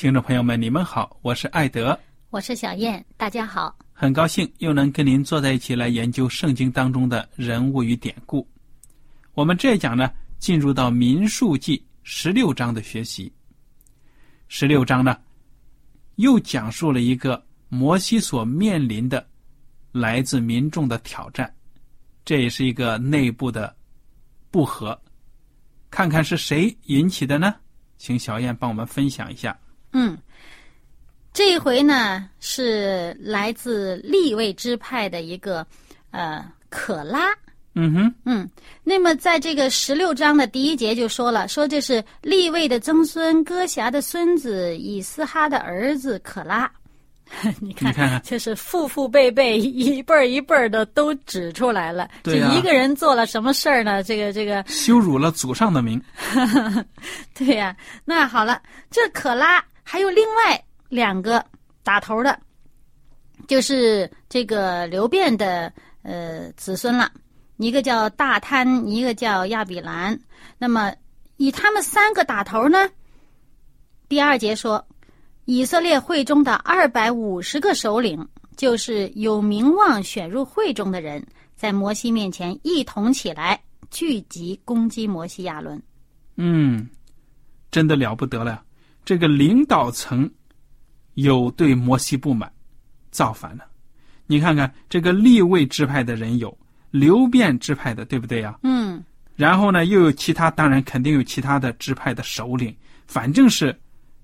听众朋友们，你们好，我是艾德，我是小燕，大家好，很高兴又能跟您坐在一起来研究圣经当中的人物与典故。我们这一讲呢，进入到民数记十六章的学习。十六章呢，又讲述了一个摩西所面临的来自民众的挑战，这也是一个内部的不和，看看是谁引起的呢？请小燕帮我们分享一下。嗯，这一回呢是来自立位支派的一个呃可拉。嗯哼，嗯，那么在这个十六章的第一节就说了，说这是立位的曾孙哥侠的孙子以斯哈的儿子可拉。你看，你看看就是父父辈辈一辈儿一辈儿的都指出来了。对啊这一个人做了什么事儿呢？这个这个，羞辱了祖上的名。对呀、那好了，这可拉还有另外两个打头的，就是这个刘辩的呃子孙了，一个叫大贪，一个叫亚比兰。那么以他们三个打头呢，第二节说，以色列会中的二百五十个首领，就是有名望选入会中的人，在摩西面前一同起来，聚集攻击摩西亚伦。嗯，真的了不得了。这个领导层有对摩西不满，造反了。你看看这个立位支派的人有，流变支派的，对不对呀、嗯。然后呢，又有其他，当然肯定有其他的支派的首领，反正是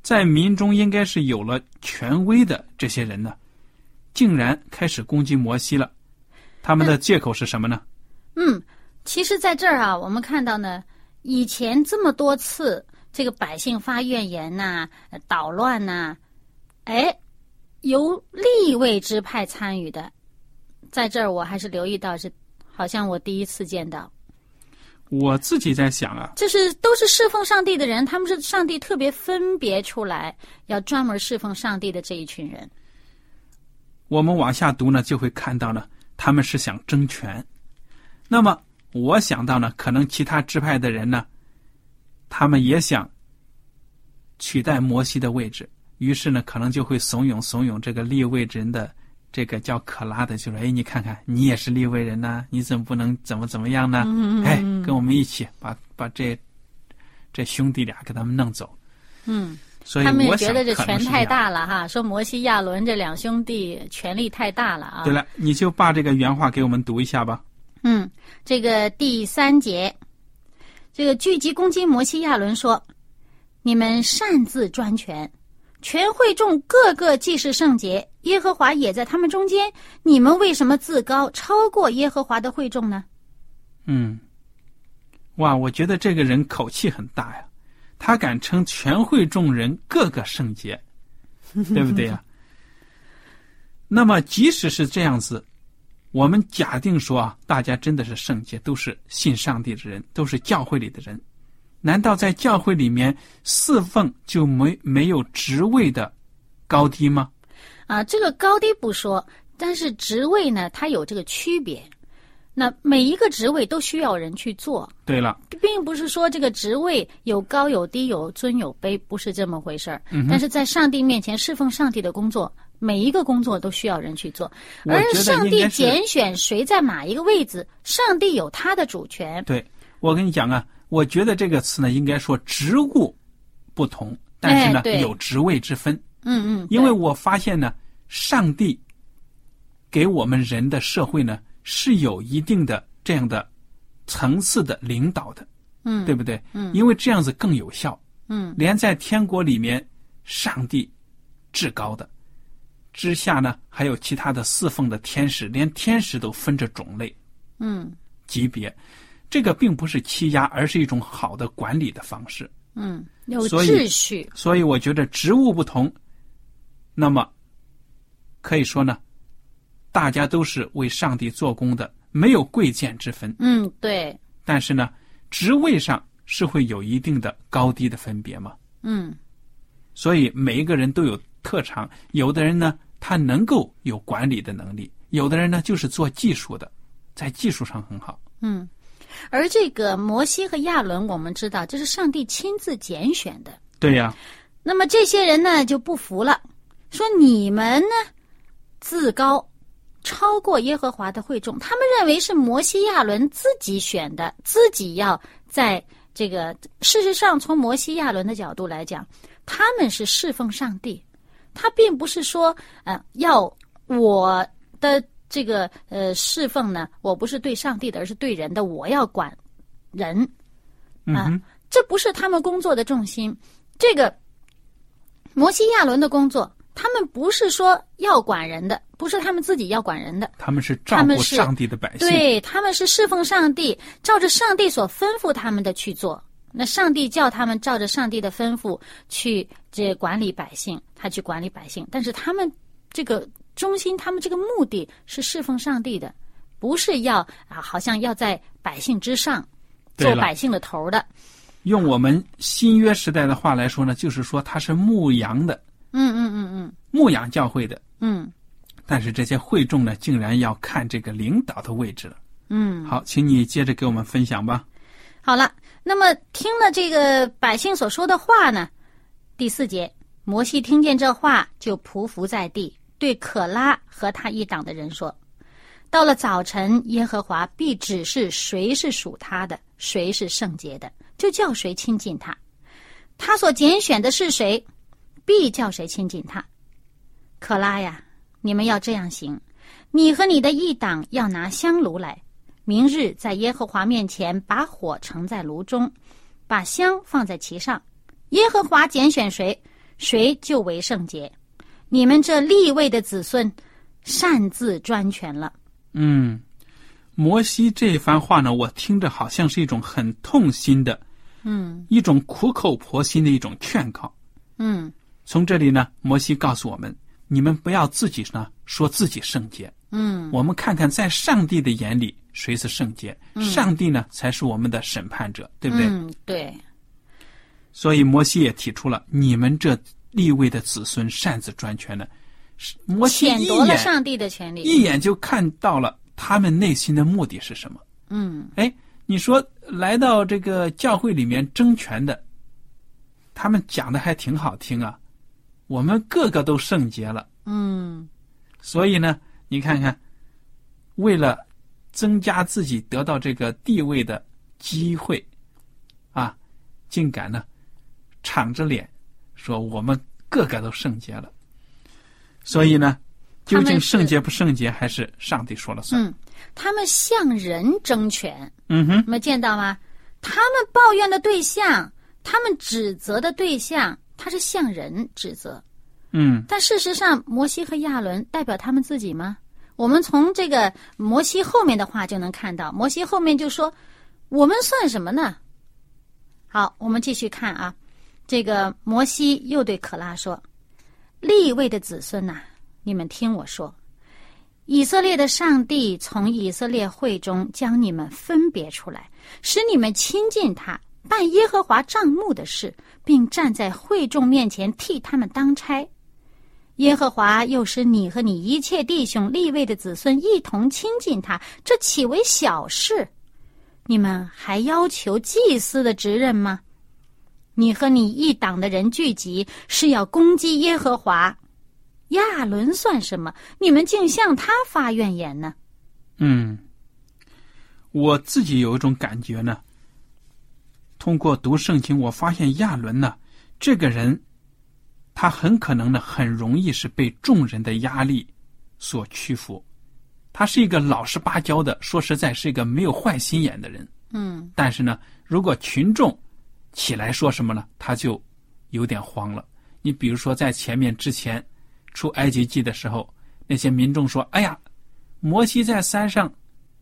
在民中应该是有了权威的这些人呢，竟然开始攻击摩西了。他们的借口是什么呢？嗯，其实在这儿啊，我们看到呢，以前这么多次这个百姓发怨言呐、呃捣乱呐、哎，由立位支派参与的，在这儿我还是留意到是，好像我第一次见到，我自己在想啊，就是都是侍奉上帝的人，他们是上帝特别分别出来要专门侍奉上帝的这一群人。我们往下读呢，就会看到呢，他们是想争权。那么我想到呢，可能其他支派的人呢，他们也想取代摩西的位置，于是呢，可能就会怂恿怂恿这个立位人的这个叫可拉的，就说：“哎，你看看，你也是立位人呐、你怎么不能怎么怎么样呢？嗯哎，跟我们一起把把这这兄弟俩给他们弄走。”嗯，所以他们也觉得这权太大了哈，说摩西亚伦这两兄弟权力太大了啊。对了，你就把这个原话给我们读一下吧。嗯，这个第三节，这个聚集攻击摩西亚伦说：“你们擅自专权，全会众个个既是圣洁，耶和华也在他们中间，你们为什么自高超过耶和华的会众呢？嗯，哇，我觉得这个人口气很大呀，他敢称全会众人个个圣洁，对不对呀？那么即使是这样子，我们假定说啊，大家真的是圣洁，都是信上帝的人，都是教会里的人，难道在教会里面侍奉就没没有职位的高低吗？啊，这个高低不说，但是职位呢，它有这个区别。那每一个职位都需要人去做，对了，并不是说这个职位有高有低、有尊有卑，不是这么回事儿。嗯但是在上帝面前侍奉上帝的工作，每一个工作都需要人去做，而上帝拣选谁在哪一个位置，上帝有他的主权。对，我跟你讲啊，我觉得这个词呢，应该说职务不同，但是呢，哎有职位之分。嗯嗯，因为我发现呢，上帝给我们人的社会呢是有一定的这样的层次的领导的，嗯对不对？嗯因为这样子更有效。嗯连在天国里面，上帝至高的之下呢，还有其他的侍奉的天使，连天使都分着种类嗯级别。这个并不是欺压，而是一种好的管理的方式。嗯，有所以秩序。所以我觉得职务不同，那么可以说呢，大家都是为上帝做工的，没有贵贱之分。嗯，对，但是呢，职位上是会有一定的高低的分别嘛。嗯所以每一个人都有特长，有的人呢，他能够有管理的能力；有的人呢，就是做技术的，在技术上很好。嗯。而这个摩西和亚伦，我们知道这是上帝亲自拣选的。对呀、那么这些人呢就不服了，说你们呢自高，超过耶和华的会众。他们认为是摩西亚伦自己选的，自己要在这个。事实上，从摩西亚伦的角度来讲，他们是侍奉上帝，他并不是说呃要我的这个呃侍奉呢，我不是对上帝的，而是对人的，我要管人。嗯，这不是他们工作的重心。这个摩西亚伦的工作，他们不是说要管人的，不是他们自己要管人的，他们是照顾上帝的百姓。对他们是侍奉上帝，照着上帝所吩咐他们的去做。那上帝叫他们照着上帝的吩咐去这管理百姓，他去管理百姓，但是他们这个中心，他们这个目的是侍奉上帝的，不是要啊，好像要在百姓之上做百姓的头的。用我们新约时代的话来说呢，就是说他是牧羊的，嗯嗯嗯嗯牧羊教会的。嗯但是这些会众呢，竟然要看这个领导的位置了。嗯。好，请你接着给我们分享吧。好了，那么听了这个百姓所说的话呢，第四节，摩西听见这话，就匍匐在地，对可拉和他一党的人说：“到了早晨，耶和华必指示谁是属他的，谁是圣洁的，就叫谁亲近他。他所拣选的是谁，必叫谁亲近他。可拉呀，你们要这样行，你和你的一党要拿香炉来。”明日在耶和华面前把火盛在炉中，把香放在其上。耶和华拣选谁，谁就为圣洁。你们这立位的子孙，擅自专权了。嗯，摩西这一番话呢，我听着好像是一种很痛心的，嗯一种苦口婆心的一种劝告。嗯从这里呢，摩西告诉我们：你们不要自己呢说自己圣洁，嗯我们看看在上帝的眼里谁是圣洁，上帝呢才是我们的审判者，对不对？嗯，对，所以摩西也提出了：你们这立位的子孙擅自专权呢，是摩西抢一眼夺了上帝的权利。一眼就看到了他们内心的目的是什么。嗯哎，你说来到这个教会里面争权的，他们讲的还挺好听啊，我们个个都圣洁了。嗯所以呢，你看看，为了增加自己得到这个地位的机会，啊，竟敢呢敞着脸说我们个个都圣洁了。所以呢，究竟圣洁不圣洁，还是上帝说了算？嗯，他们向人争权，嗯哼，你们见到吗？他们抱怨的对象，他们指责的对象，他是向人指责。嗯但事实上，摩西和亚伦代表他们自己吗？我们从这个摩西后面的话就能看到，摩西后面就说：“我们算什么呢？”好，我们继续看啊，这个摩西又对可拉说：“立位的子孙呐、你们听我说，以色列的上帝从以色列会中将你们分别出来，使你们亲近他，办耶和华帐幕的事，并站在会众面前替他们当差。耶和华又使你和你一切弟兄立位的子孙一同亲近他，这岂为小事？你们还要求祭司的职任吗？你和你一党的人聚集，是要攻击耶和华。亚伦算什么？你们竟向他发怨言呢？嗯，我自己有一种感觉呢。通过读圣经，我发现亚伦呢，这个人，他很可能呢，很容易是被众人的压力所屈服。他是一个老实巴交的，说实在是一个没有坏心眼的人。嗯，但是呢，如果群众起来说什么呢，他就有点慌了。你比如说，在前面之前出埃及记的时候，那些民众说：“哎呀，摩西在山上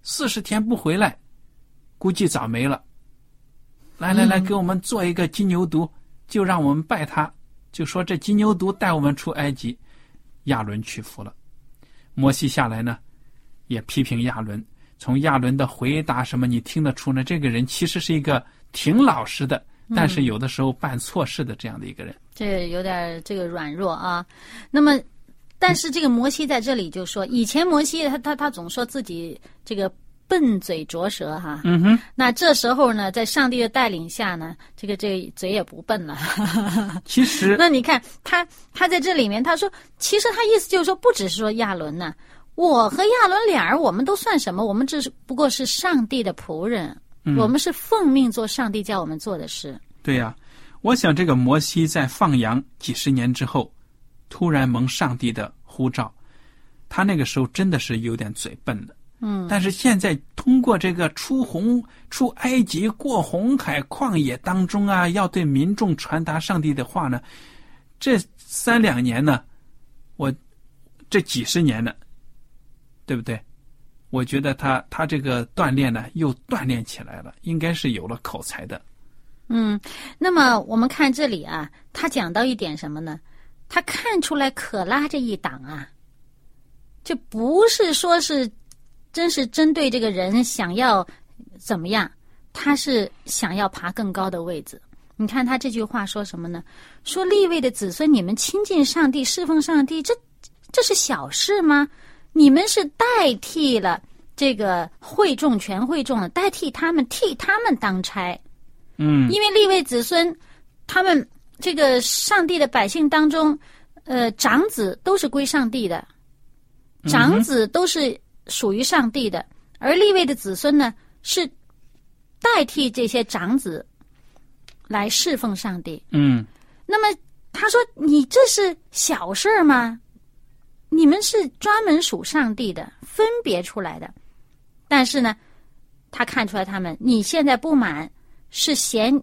四十天不回来，估计早没了。来来来，给我们做一个金牛犊，就让我们拜他。就说这金牛犊带我们出埃及。”亚伦屈服了，摩西下来呢，也批评亚伦。从亚伦的回答什么，你听得出呢？这个人其实是一个挺老实的。但是有的时候办错事的这样的一个人，这有点这个软弱啊。那么，但是这个摩西在这里就说，以前摩西他他他总说自己这个笨嘴拙舌哈。嗯哼。那这时候呢，在上帝的带领下呢，这个这个嘴也不笨了。其实，那你看他他在这里面他说，其实他意思就是说，不只是说亚伦呢，我和亚伦俩人，我们都算什么？我们只是不过是上帝的仆人。我们是奉命做上帝叫我们做的事。对呀，我想这个摩西在放羊几十年之后，突然蒙上帝的呼召，他那个时候真的是有点嘴笨的。嗯。但是现在通过这个出红出埃及过红海旷野当中啊，要对民众传达上帝的话呢，这三两年呢，我这几十年呢，对不对？我觉得他他这个锻炼呢，又锻炼起来了，应该是有了口才的。嗯，那么我们看这里啊，他讲到一点什么呢？他看出来可拉这一党啊，这不是说是真是针对这个人想要怎么样，他是想要爬更高的位置。你看他这句话说什么呢？说立位的子孙，你们亲近上帝、侍奉上帝，这这是小事吗？你们是代替了这个会众全会众的，代替他们替他们当差，嗯，因为立位子孙，他们这个上帝的百姓当中，呃，长子都是归上帝的，长子都是属于上帝的，而立位的子孙呢，是代替这些长子来侍奉上帝。嗯，那么他说：“你这是小事儿吗？”你们是专门属上帝的，分别出来的。但是呢，他看出来他们，你现在不满，是嫌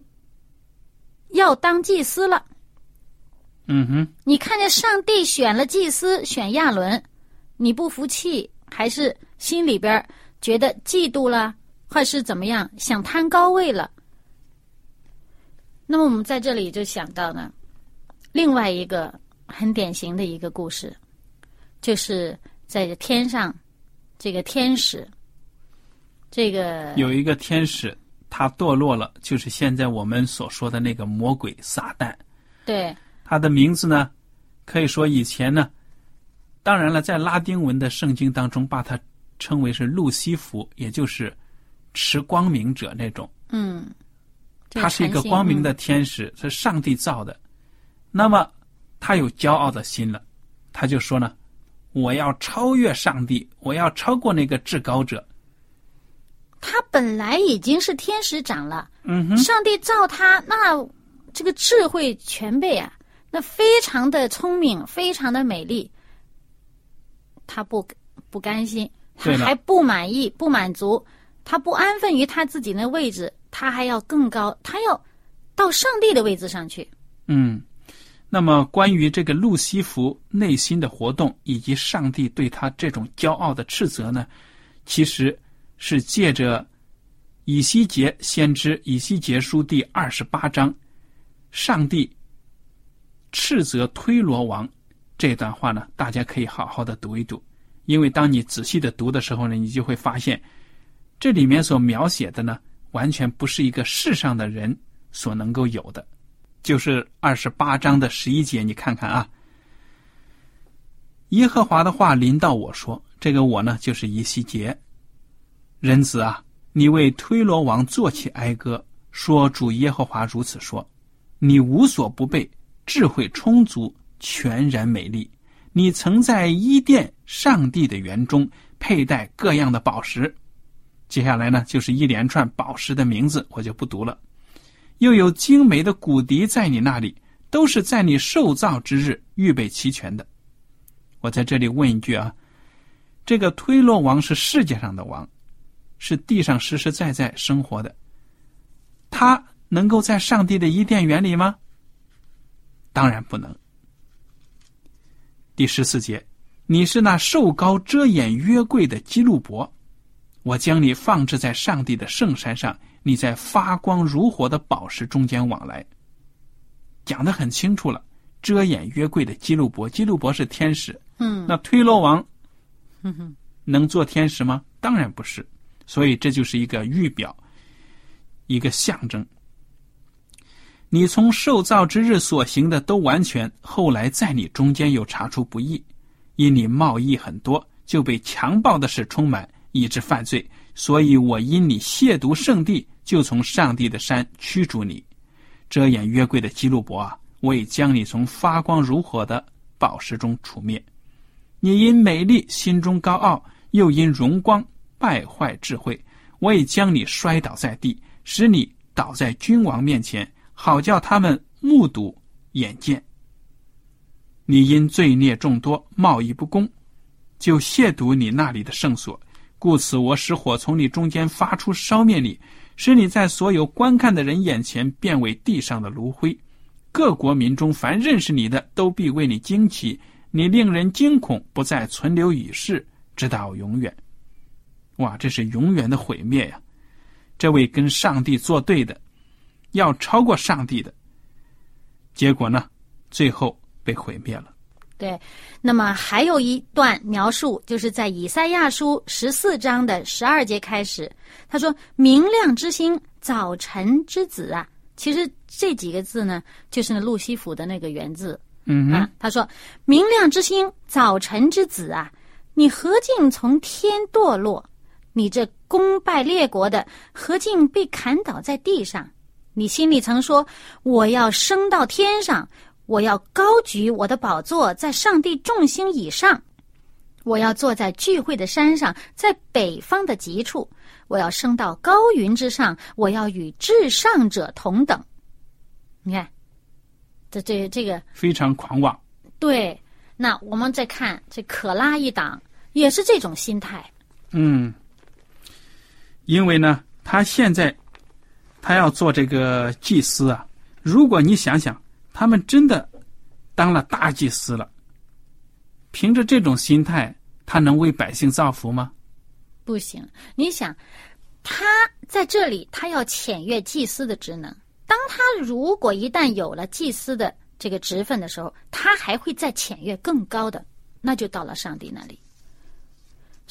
要当祭司了。嗯哼，你看见上帝选了祭司，选亚伦，你不服气，还是心里边觉得嫉妒了，还是怎么样，想贪高位了？那么我们在这里就想到呢，另外一个很典型的一个故事。就是在天上，这个天使，这个有一个天使，他堕落了，就是现在我们所说的那个魔鬼撒旦。对，他的名字呢，可以说以前呢，当然了，在拉丁文的圣经当中，把它称为是路西弗，也就是持光明者那种。嗯，他是一个光明的天使，是上帝造的。那么他有骄傲的心了，他就说呢。我要超越上帝，我要超过那个至高者。他本来已经是天使长了，嗯哼，上帝造他，那这个智慧全备啊，那非常的聪明，非常的美丽。他不不甘心，他还不满意，不满足，他不安分于他自己那位置，他还要更高，他要到上帝的位置上去。嗯。那么，关于这个路西弗内心的活动，以及上帝对他这种骄傲的斥责呢，其实是借着以西结先知以西结书第二十八章，上帝斥责推罗王这段话呢，大家可以好好的读一读。因为当你仔细的读的时候呢，你就会发现，这里面所描写的呢，完全不是一个世上的人所能够有的。就是二十八章的十一节，你看看啊，耶和华的话临到我说：“这个我呢，就是以西结，人子啊，你为推罗王作起哀歌，说主耶和华如此说：你无所不备，智慧充足，全然美丽。你曾在伊甸上帝的园中佩戴各样的宝石。接下来呢，就是一连串宝石的名字，我就不读了。”又有精美的骨笛在你那里，都是在你受造之日预备齐全的。我在这里问一句啊，这个推罗王是世界上的王，是地上实实在在生活的，他能够在上帝的伊甸园里吗？当然不能。第十四节，你是那瘦高遮掩约柜的基路伯，我将你放置在上帝的圣山上。你在发光如火的宝石中间往来，讲的很清楚了。遮掩约柜的基路伯，基路伯是天使。嗯，那推罗王，能做天使吗？当然不是。所以这就是一个预表，一个象征。你从受造之日所行的都完全，后来在你中间又查出不义，因你贸易很多，就被强暴的事充满，以致犯罪。所以我因你亵渎圣地。就从上帝的山驱逐你，遮掩约柜的基路伯啊！我已将你从发光如火的宝石中除灭。你因美丽心中高傲，又因荣光败坏智慧。我已将你摔倒在地，使你倒在君王面前，好叫他们目睹眼见。你因罪孽众多，贸易不公，就亵渎你那里的圣所，故此我使火从你中间发出，烧灭你。使你在所有观看的人眼前变为地上的炉灰，各国民中凡认识你的都必为你惊奇，你令人惊恐，不再存留于世，直到永远。哇，这是永远的毁灭呀！这位跟上帝作对的，要超过上帝的，结果呢，最后被毁灭了。对，那么还有一段描述，就是在以赛亚书十四章的十二节开始，他说：“明亮之星，早晨之子啊。”其实这几个字呢，就是路西弗的那个原字。嗯啊，他说：“明亮之星，早晨之子啊，你何竟从天堕落？你这功败列国的，何竟被砍倒在地上？你心里曾说：我要升到天上。”我要高举我的宝座在上帝众星以上，我要坐在聚会的山上，在北方的极处，我要升到高云之上，我要与至上者同等。你看，这这这个非常狂妄。对，那我们再看这可拉一党，也是这种心态。嗯，因为呢，他现在他要做这个祭司啊，如果你想想。他们真的当了大祭司了，凭着这种心态，他能为百姓造福吗？不行。你想，他在这里，他要僭越祭司的职能。当他如果一旦有了祭司的这个职分的时候，他还会再僭越更高的，那就到了上帝那里。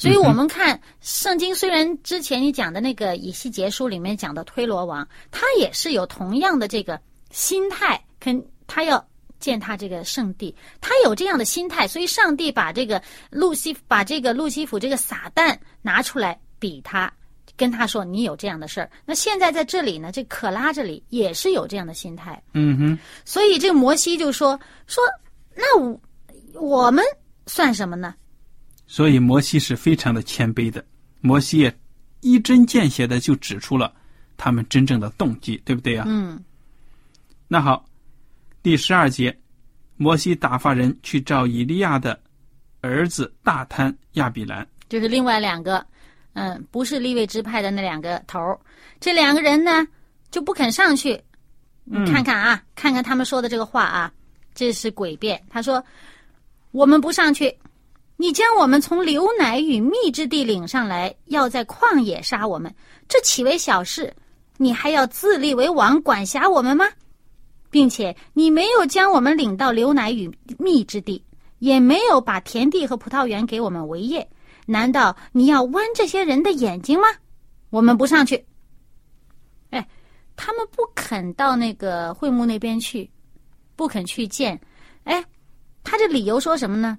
所以我们看圣经，虽然之前你讲的那个以西结书里面讲的推罗王，他也是有同样的这个心态，肯。他要践踏这个圣地，他有这样的心态，所以上帝把这个路西把这个路西弗这个撒旦拿出来比他，跟他说：“你有这样的事儿。”那现在在这里呢，这可拉这里也是有这样的心态。嗯哼。所以这个摩西就说：“说那我我们算什么呢？”所以摩西是非常的谦卑的，摩西也一针见血的就指出了他们真正的动机，对不对啊？嗯。那好。第十二节，摩西打发人去找以利亚的儿子大贪亚比兰，就是另外两个，嗯，不是立位支派的那两个头这两个人呢就不肯上去。你看看啊，看看他们说的这个话啊，这是诡辩。他说：“我们不上去，你将我们从流奶与蜜之地领上来，要在旷野杀我们，这岂为小事？你还要自立为王，管辖我们吗？”并且你没有将我们领到流奶与蜜之地，也没有把田地和葡萄园给我们为业。难道你要剜这些人的眼睛吗？我们不上去。哎，他们不肯到那个会幕那边去，不肯去见。哎，他这理由说什么呢？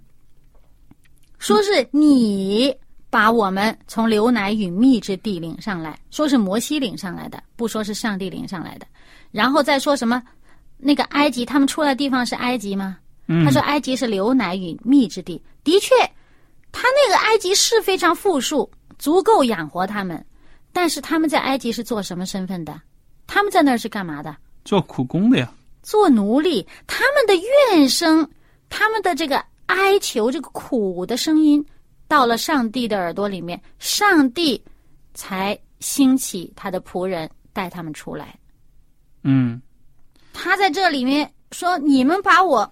说是你把我们从流奶与蜜之地领上来，说是摩西领上来的，不说是上帝领上来的。然后再说什么？那个埃及，他们出来的地方是埃及吗？他说埃及是流奶与蜜之地，的确，他那个埃及是非常富庶，足够养活他们。但是他们在埃及是做什么身份的？他们在那儿是干嘛的？做苦工的呀。做奴隶，他们的怨声，他们的这个哀求，这个苦的声音，到了上帝的耳朵里面，上帝才兴起他的仆人带他们出来。嗯，他在这里面说：“你们把我，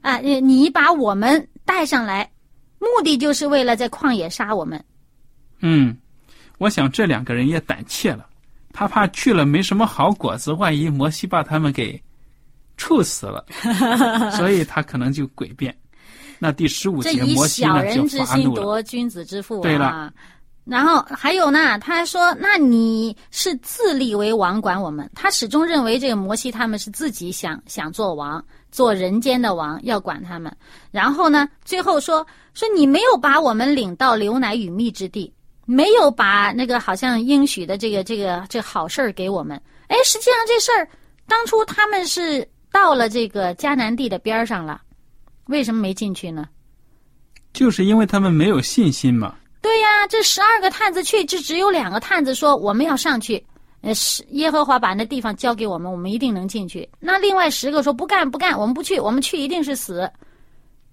啊，你把我们带上来，目的就是为了在旷野杀我们。”嗯，我想这两个人也胆怯了，他怕去了没什么好果子，万一摩西把他们给。处死了，所以他可能就诡辩。那第十五节，摩西呢就发怒了。君子之腹，对了。然后还有呢，他说：“那你是自立为王，管我们？”他始终认为这个摩西他们是自己想想做王，做人间的王，要管他们。然后呢，最后说 说你没有把我们领到流奶与蜜之地，没有把那个好像应许的这个这个这好事儿给我们。哎，实际上这事儿当初他们是。到了这个迦南地的边上了，为什么没进去呢？就是因为他们没有信心嘛。对呀，这十二个探子去，就只有两个探子说我们要上去，呃，是耶和华把那地方交给我们，我们一定能进去。那另外十个说不干不干，我们不去，我们去一定是死。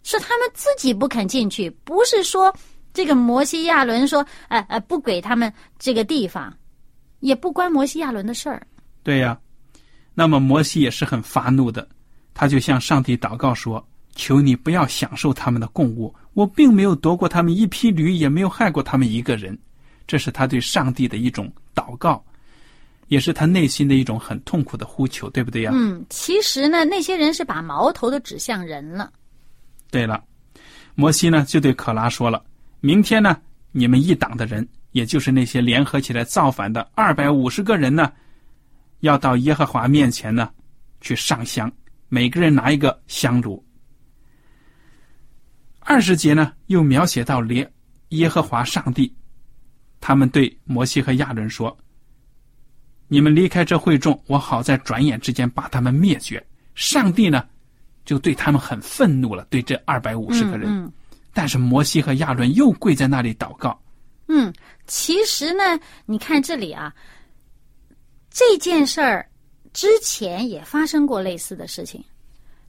是他们自己不肯进去，不是说这个摩西亚伦说，哎哎，不给他们这个地方，也不关摩西亚伦的事儿。对呀。那么摩西也是很发怒的，他就向上帝祷告说：“求你不要享受他们的供物，我并没有夺过他们一匹驴，也没有害过他们一个人。”这是他对上帝的一种祷告，也是他内心的一种很痛苦的呼求，对不对呀？嗯，其实呢，那些人是把矛头都指向人了。对了，摩西呢就对可拉说了：“明天呢，你们一党的人，也就是那些联合起来造反的二百五十个人呢。”要到耶和华面前呢，去上香，每个人拿一个香炉。二十节呢，又描写到连耶和华上帝，他们对摩西和亚伦说：“你们离开这会众，我好在转眼之间把他们灭绝。”上帝呢，就对他们很愤怒了，对这二百五十个人。但是摩西和亚伦又跪在那里祷告。嗯，其实呢，你看这里啊。这件事儿之前也发生过类似的事情，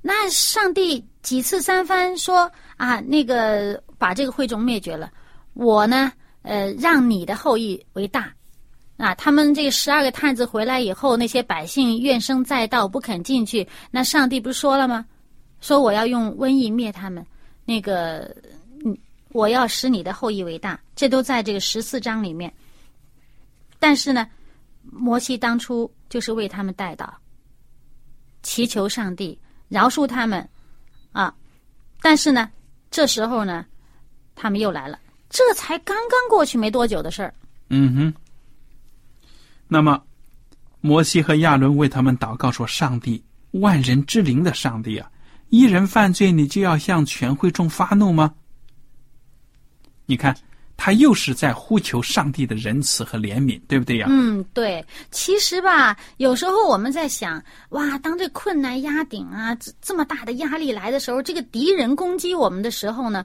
那上帝几次三番说啊，那个把这个会众灭绝了，我呢，呃，让你的后裔为大，啊，他们这十二个探子回来以后，那些百姓怨声载道，不肯进去，那上帝不是说了吗？说我要用瘟疫灭他们，那个，嗯，我要使你的后裔为大，这都在这个十四章里面，但是呢。摩西当初就是为他们带到，祈求上帝饶恕他们，啊！但是呢，这时候呢，他们又来了，这才刚刚过去没多久的事儿。嗯哼。那么，摩西和亚伦为他们祷告说：“上帝，万人之灵的上帝啊，一人犯罪，你就要向全会众发怒吗？”你看。他又是在呼求上帝的仁慈和怜悯，对不对呀？嗯，对。其实吧，有时候我们在想，哇，当这困难压顶啊，这这么大的压力来的时候，这个敌人攻击我们的时候呢，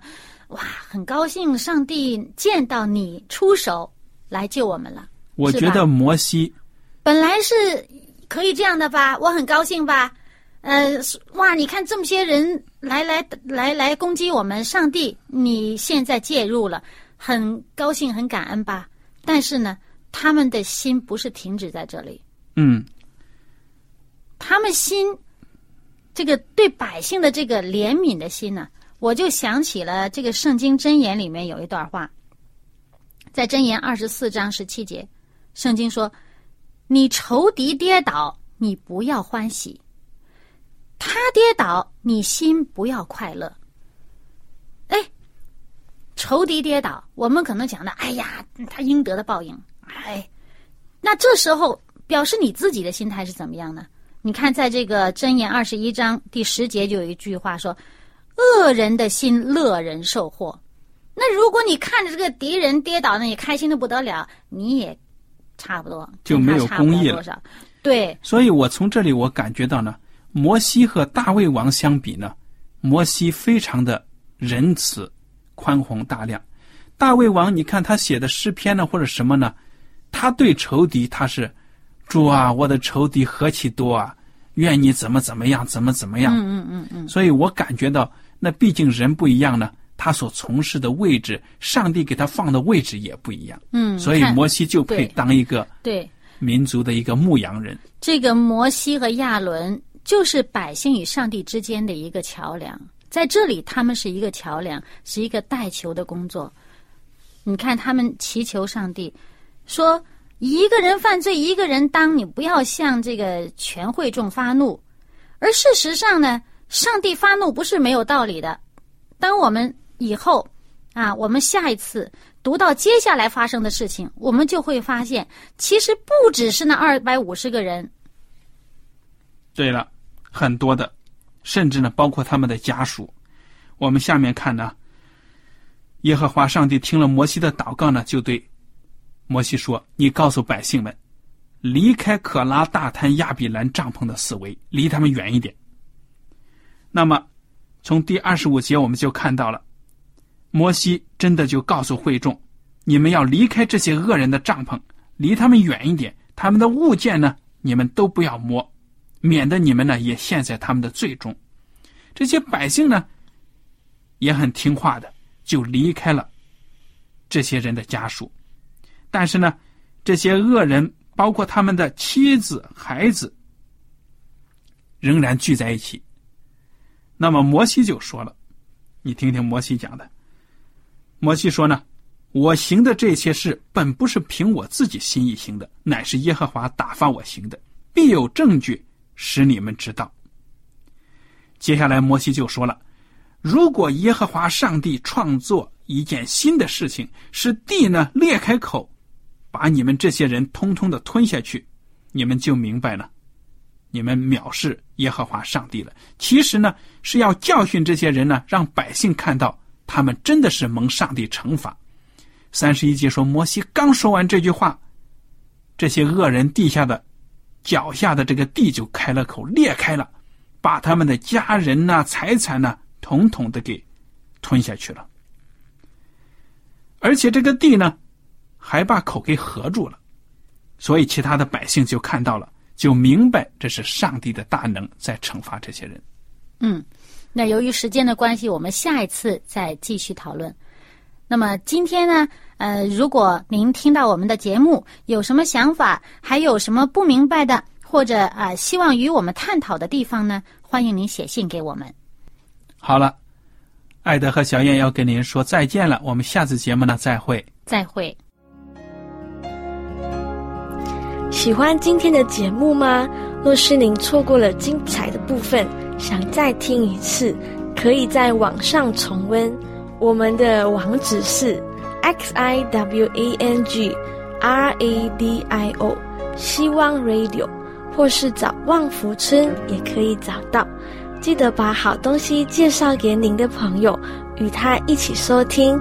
哇，很高兴上帝见到你出手来救我们了。我觉得摩西本来是可以这样的吧，我很高兴吧。呃，哇，你看这么些人来来来来攻击我们，上帝你现在介入了。很高兴，很感恩吧？但是呢，他们的心不是停止在这里。嗯，他们心这个对百姓的这个怜悯的心呢，我就想起了这个圣经箴言里面有一段话，在箴言二十四章十七节，圣经说：“你仇敌跌倒，你不要欢喜；他跌倒，你心不要快乐。”仇敌跌倒，我们可能讲的，哎呀，他应得的报应，哎，那这时候表示你自己的心态是怎么样呢？你看，在这个箴言二十一章第十节就有一句话说：“恶人的心乐人受祸。”那如果你看着这个敌人跌倒，那你开心的不得了，你也差不多就没有公义了。对，所以我从这里我感觉到呢，摩西和大卫王相比呢，摩西非常的仁慈。宽宏大量，大卫王，你看他写的诗篇呢，或者什么呢？他对仇敌，他是主啊，我的仇敌何其多啊！愿你怎么怎么样，怎么怎么样。嗯嗯嗯嗯。所以我感觉到，那毕竟人不一样呢，他所从事的位置，上帝给他放的位置也不一样。嗯。所以摩西就配当一个对民族的一个牧羊人。这个摩西和亚伦就是百姓与上帝之间的一个桥梁。在这里，他们是一个桥梁，是一个带球的工作。你看，他们祈求上帝，说一个人犯罪，一个人当，你不要向这个全会众发怒。而事实上呢，上帝发怒不是没有道理的。当我们以后啊，我们下一次读到接下来发生的事情，我们就会发现，其实不只是那二百五十个人。对了，很多的。甚至呢，包括他们的家属。我们下面看呢，耶和华上帝听了摩西的祷告呢，就对摩西说：“你告诉百姓们，离开可拉大滩亚比兰帐篷的四围，离他们远一点。”那么，从第二十五节我们就看到了，摩西真的就告诉会众：“你们要离开这些恶人的帐篷，离他们远一点。他们的物件呢，你们都不要摸。”免得你们呢也陷在他们的罪中，这些百姓呢也很听话的，就离开了这些人的家属。但是呢，这些恶人，包括他们的妻子、孩子，仍然聚在一起。那么摩西就说了：“你听听摩西讲的。摩西说呢，我行的这些事，本不是凭我自己心意行的，乃是耶和华打发我行的，必有证据。”使你们知道。接下来，摩西就说了：“如果耶和华上帝创作一件新的事情，使地呢裂开口，把你们这些人通通的吞下去，你们就明白了，你们藐视耶和华上帝了。其实呢，是要教训这些人呢，让百姓看到他们真的是蒙上帝惩罚。”三十一节说，摩西刚说完这句话，这些恶人地下的。脚下的这个地就开了口，裂开了，把他们的家人呐、财产呐，统统的给吞下去了。而且这个地呢，还把口给合住了，所以其他的百姓就看到了，就明白这是上帝的大能在惩罚这些人。嗯，那由于时间的关系，我们下一次再继续讨论。那么今天呢？呃，如果您听到我们的节目有什么想法，还有什么不明白的，或者啊，希望与我们探讨的地方呢？欢迎您写信给我们。好了，艾德和小燕要跟您说再见了，我们下次节目呢再会。再会。喜欢今天的节目吗？若是您错过了精彩的部分，想再听一次，可以在网上重温。我们的网址是。x i w a n g r a d i o，希望 radio，或是找旺福村也可以找到。记得把好东西介绍给您的朋友，与他一起收听。